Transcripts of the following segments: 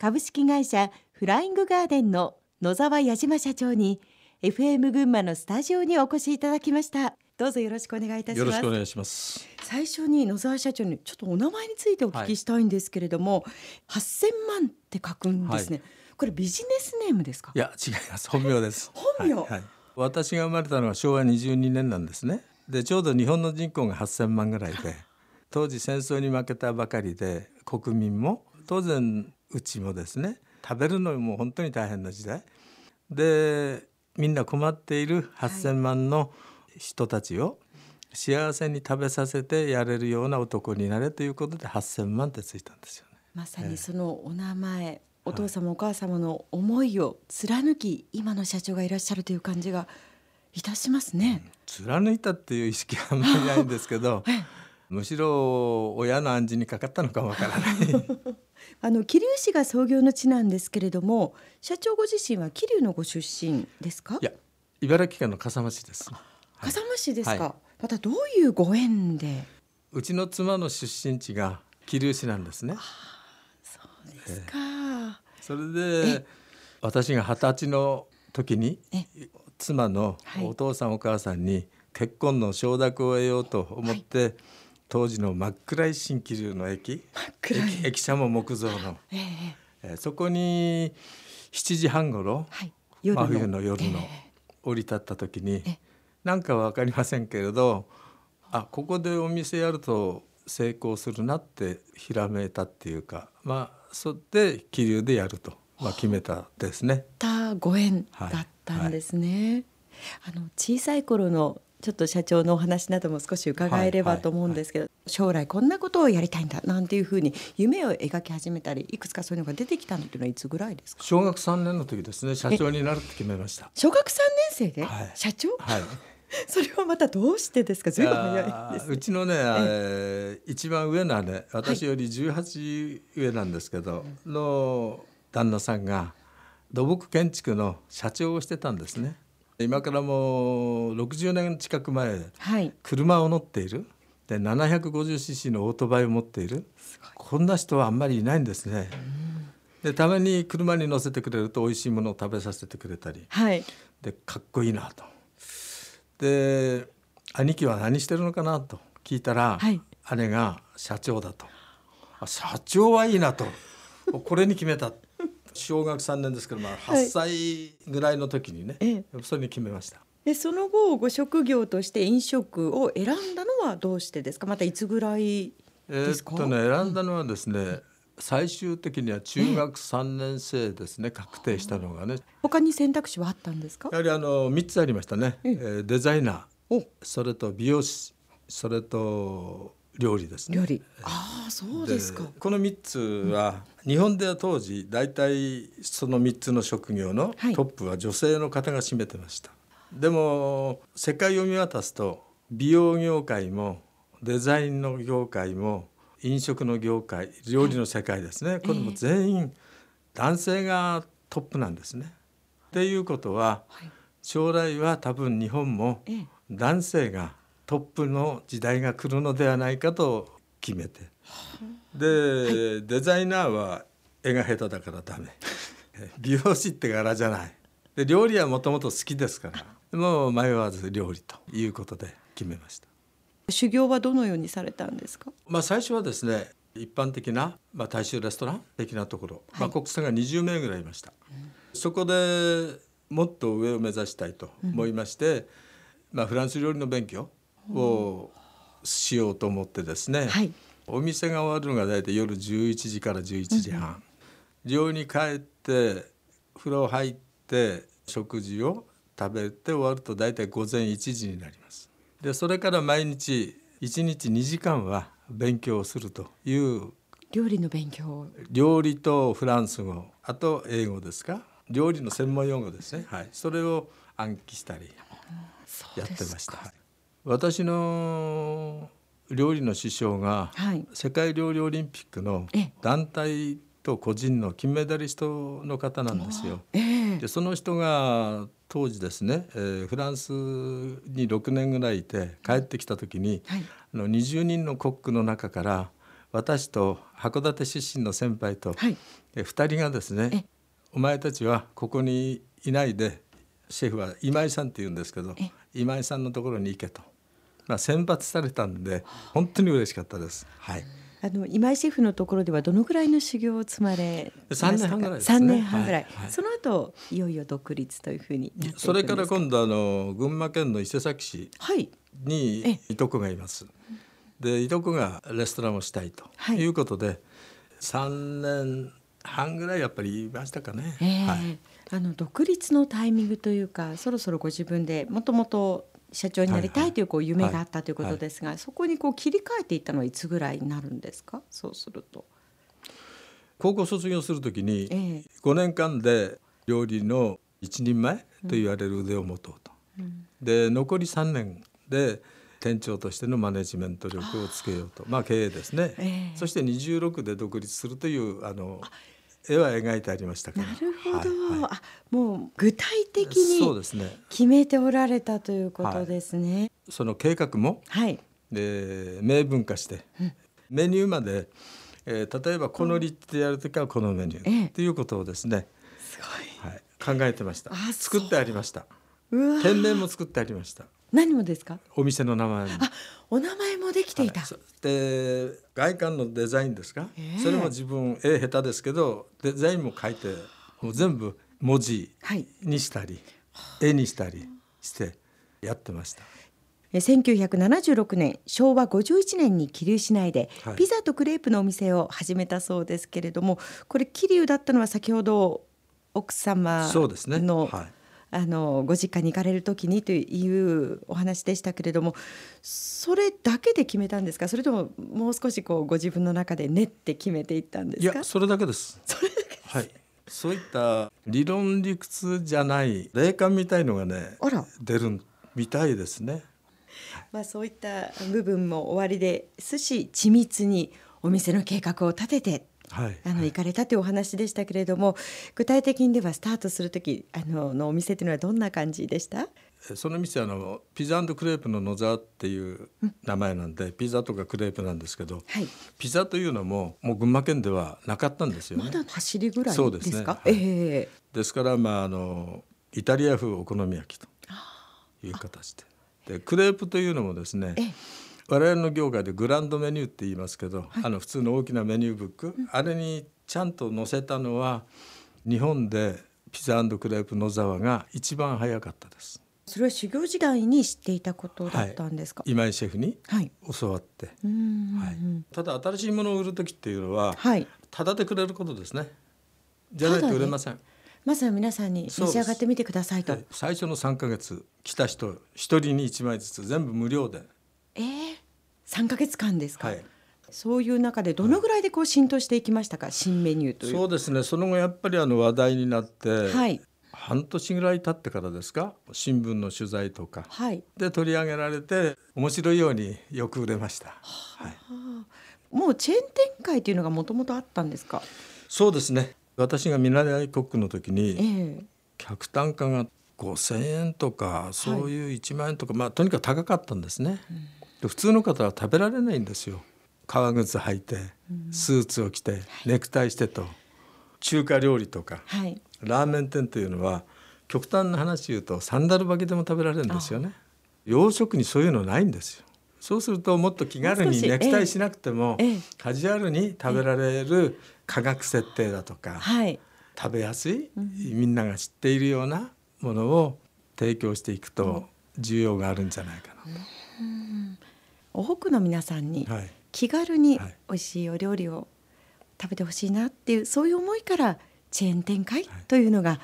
株式会社フライングガーデンの野沢矢島社長に FM 群馬のスタジオにお越しいただきました。どうぞよろしくお願いいたします。よろしくお願いします。最初に野沢社長にちょっとお名前についてお聞きしたいんですけれども、はい、8000万って書くんですね、はい、これビジネスネームですか？いや違います。本名です。本名、はい、私が生まれたのは昭和22年なんですね。でちょうど日本の人口が8000万ぐらいで当時戦争に負けたばかりで国民も当然うちもですね食べるのも本当に大変な時代でみんな困っている8,000万の人たちを幸せに食べさせてやれるような男になれということで8,000万ってついたんですよね。まさにそのお名前、えー、お父様、お母様の思いを貫き今の社長がいらっしゃるという感じがいたしますね。貫いたっていう意識はあんまりないんですけど、むしろ親の暗示にかかったのかもわからない。あの桐生市が創業の地なんですけれども社長ご自身は桐生のご出身ですか？いや茨城県の笠間市です。笠間市ですか、はい、またどういうご縁で？うちの妻の出身地が桐生市なんですね。そうですか、えー、それで私が二十歳の時に妻のお父さん、お母さんに結婚の承諾を得ようと思って、はい当時の真っ暗い新気流の駅。駅駅舎も木造の、えー、えー、そこに7時半ごろ、はい、真冬の夜の、降り立った時に、えー、なんか分かりませんけれどあここでお店やると成功するなってひらめいたっていうかまあそって気流でやると、まあ、決めたですね。たご縁だったんですね。はいはい、あの小さい頃のちょっと社長のお話なども少し伺えればと思うんですけど、はい。はいはい、将来こんなことをやりたいんだなんていうふうに夢を描き始めたりいくつかそういうのが出てきたのっていうのはいつぐらいですか？小学3年の時ですね社長になるって決めました。小学3年生で、はい、社長、はい。それはまたどうしてですか？ずいぶん早いです、ね、うちのね、えー、一番上の姉、私より18上なんですけど、はい、の旦那さんが土木建築の社長をしてたんですね。今からもう60年近く前、はい、車を乗っている。で 750cc のオートバイを持っている。こんな人はあんまりいないんですね。でたまに車に乗せてくれると美味しいものを食べさせてくれたり、はい、でかっこいいなと。で兄貴は何してるのかなと聞いたら、はい、姉が社長だと。社長はいいなと。これに決めた小学3年ですけど、まあ、8歳ぐらいの時にね、はい、それに決めました。でその後ご職業として飲食を選んだのはどうしてですか？またいつぐらいですか、えー、っとね選んだのはですね、うん、最終的には中学3年生ですね、確定したのがね。他に選択肢はあったんですか？やはりあの3つありましたね、えー、デザイナーそれと美容師それと料理ですね。料理。ああ、そうですか。この三つは、うん、日本では当時大体その三つの職業のトップは女性の方が占めてました。はい、でも世界を見渡すと美容業界もデザインの業界も飲食の業界料理の世界ですね、はい、これも全員男性がトップなんですね。っていうことは、はい、将来は多分日本も男性がトップの時代が来るのではないかと決めて。で、はい、デザイナーは絵が下手だからダメ。美容師って柄じゃない。で料理はもともと好きですから。もう迷わず料理ということで決めました。修行はどのようにされたんですか、まあ、最初はですね一般的な、まあ、大衆レストラン的なところ、はい、まあ、国産が20名ぐらいいました、うん、そこでもっと上を目指したいと思いまして、うん、まあ、フランス料理の勉強をしようと思ってですね、はい、お店が終わるのが大体夜11時から11時半、うん、寮に帰って風呂入って食事を食べて終わると大体午前1時になります。でそれから毎日1日2時間は勉強をするという料理の勉強料理とフランス語あと英語ですか。料理の専門用語ですね。はい。それを暗記したりやってました、はい私の料理の師匠が、世界料理オリンピックの団体と個人の金メダリストの方なんですよ。でその人が当時ですね、えー、フランスに6年ぐらいいて帰ってきた時に、はい、あの20人のコックの中から私と函館出身の先輩と、はい。え2人がですねお前たちはここにいないでシェフは今井さんって言うんですけどえ。今井さんのところに行けと、まあ、選抜されたんで本当に嬉しかったです。はい。あの今井シェフのところではどのぐらいの修行を積まれ三年半ぐらいですね。三年半ぐらい、はい。はい。その後いよいよ独立というふうにそれから今度あの群馬県の伊勢崎市はい。にいとこがいます。でいとこがレストランをしたいとはい。いうことで、3年半ぐらいやっぱり言いましたかね。ええ。はい、あの独立のタイミングというかそろそろご自分でもともと社長になりたいというこう夢があったということですが、そこにこう切り替えていったのはいつぐらいになるんですか？そうすると。高校卒業するときにええ。5年間で料理の一人前と言われる腕を持とうと。で残り3年で店長としてのマネジメント力をつけようと。まあ経営ですね、ええ。そして26で独立するというあの絵は描いてありましたなるほど、はいはい。あもう具体的に決めておられたということですね。その計画もはい、で明文化して、メニューまで、えー例えばこの立地でやるときはこのメニュええ。ーということをですね、すはい、考えてました。あ作ってありました。ごい。うわ店名も作ってありました何もですか？お店の名前も。あ、お名前もできていた。はいそで外観のデザインですか、ええそれも自分絵下手ですけどデザインも書いてもう全部文字はい。にしたり、絵にしたりしてやってました。え1976年昭和51年に桐生市内ではいピザとクレープのお店を始めたそうですけれどもこれ桐生だったのは先ほど奥様そうですねのはいあのご実家に行かれる時にというお話でしたけれどもそれだけで決めたんですか？それとももう少しこうご自分の中で練って決めていったんですか？いやそれだけです。はい。そういった理論理屈じゃない霊感みたいのがねあら出るみたいですね。まあ、そういった部分も終わりですし緻密にお店の計画を立ててはい。あの行かれたというお話でしたけれども具体的にではスタートする時あののお店というのはどんな感じでした？その店はあのピザクレープの野沢っていう名前なんで、ピザとかクレープなんですけど、はい。ピザというのももう群馬県ではなかったんですよね。まだ走りぐらいそうですね。ですかはい。ええ。ですからまああのイタリア風お好み焼きという形で。でクレープというのもですねええ我々の業界でグランドメニューって言いますけど、あの普通の大きなメニューブック、あれにちゃんと載せたのは日本でピザクレープ野沢が一番早かったです。それは修行時代に知っていたことだったんですか？今井シェフにはい、教わって、はい、ただ新しいものを売る時っていうのははい。ただでくれることですね。じゃないと売れません、まずは皆さんに召し上がってみてくださいと。はい。最初の3ヶ月来た人一人に1枚ずつ全部無料で、ええ3ヶ月間ですか、はい、そういう中でどのぐらいでこう浸透していきましたか？新メニューという。そうですね。その後やっぱりあの話題になって、はい。半年ぐらい経ってからですか？新聞の取材とか。はい。で取り上げられて面白いようによく売れました、はい、もうチェーン展開というのがもともとあったんですか？そうですね。私が見習いコックの時に、ええ。客単価が5,000円とかそういう1万円とか、まあとにかく高かったんですね、で普通の方は食べられないんですよ。革靴履いてスーツを着てネクタイしてと。中華料理とか。はい。ラーメン店というのは極端な話言うとサンダル履きでも食べられるんですよね。洋食にそういうのないんですよ。そうするともっと気軽にネクタイしなくても、ええ。カジュアルに食べられる価格設定だとか、はい。食べやすい、みんなが知っているようなものを提供していくと需要があるんじゃないか多くの皆さんに気軽にはい。美味しいお料理を食べてほしいなっていうそういう思いからチェーン展開というのが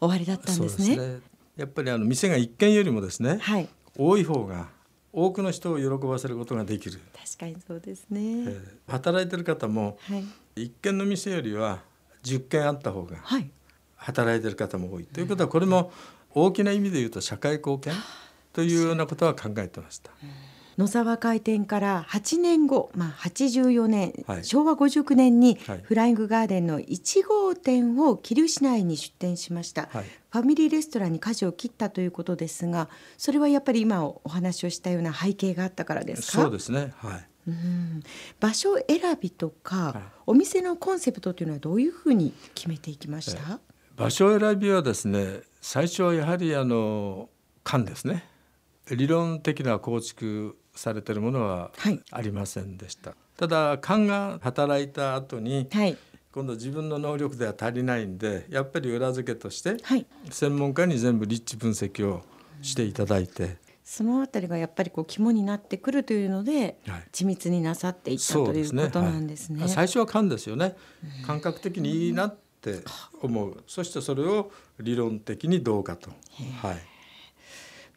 終わりだったんですね。ね。やっぱりあの店が一軒よりもですね、はい。多い方が多くの人を喜ばせることができる、確かにそうですね。えー働いてる方もはい。一軒の店よりは10軒あった方がはい。働いてる方も多い。ということはこれも大きな意味で言うと社会貢献というようなことは考えてました。野沢開店から8年後、まあ、84年、はい。昭和59年にはい。フライングガーデンの1号店を桐生市内に出店しました、はい。ファミリーレストランに舵を切ったということですがそれはやっぱり今お話をしたような背景があったからですか？そうですね。はい。うん。場所選びとか、はい、お店のコンセプトというのはどういうふうに決めていきました、場所選びはですね最初はやはりあの館ですね。理論的な構築されているものはありませんでした、はい、ただ館が働いた後に、はい、今度自分の能力では足りないんでやっぱり裏付けとして、専門家に全部立地分析をしていただいて、そのあたりがやっぱりこう肝になってくるというので、はい、緻密になさっていったということなんですね。はい、最初は勘ですよね。感覚的にいいなって思う。そしてそれを理論的にどうかと。はい。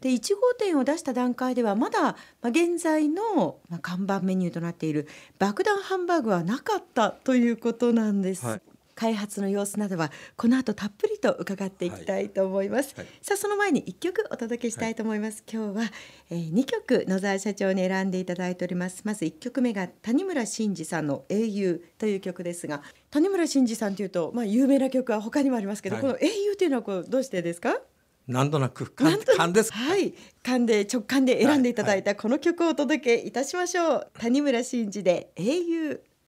で1号店を出した段階ではまだ、まあ、現在の、まあ、看板メニューとなっている爆弾ハンバーグはなかったということなんです。はい。開発の様子などはこの後たっぷりと伺っていきたいと思います、はい。はい、さあその前に一曲お届けしたいと思います、はい、今日は、えー、2曲野沢社長に選んでいただいております。まず1曲目が谷村新司さんの英雄という曲ですが谷村新司さんというとまあ有名な曲は他にもありますけど、この英雄というのはこうどうしてですか？なんとなく勘です。はい、勘で直感で選んでいただいたこの曲をお届けいたしましょう。谷村新司で英雄。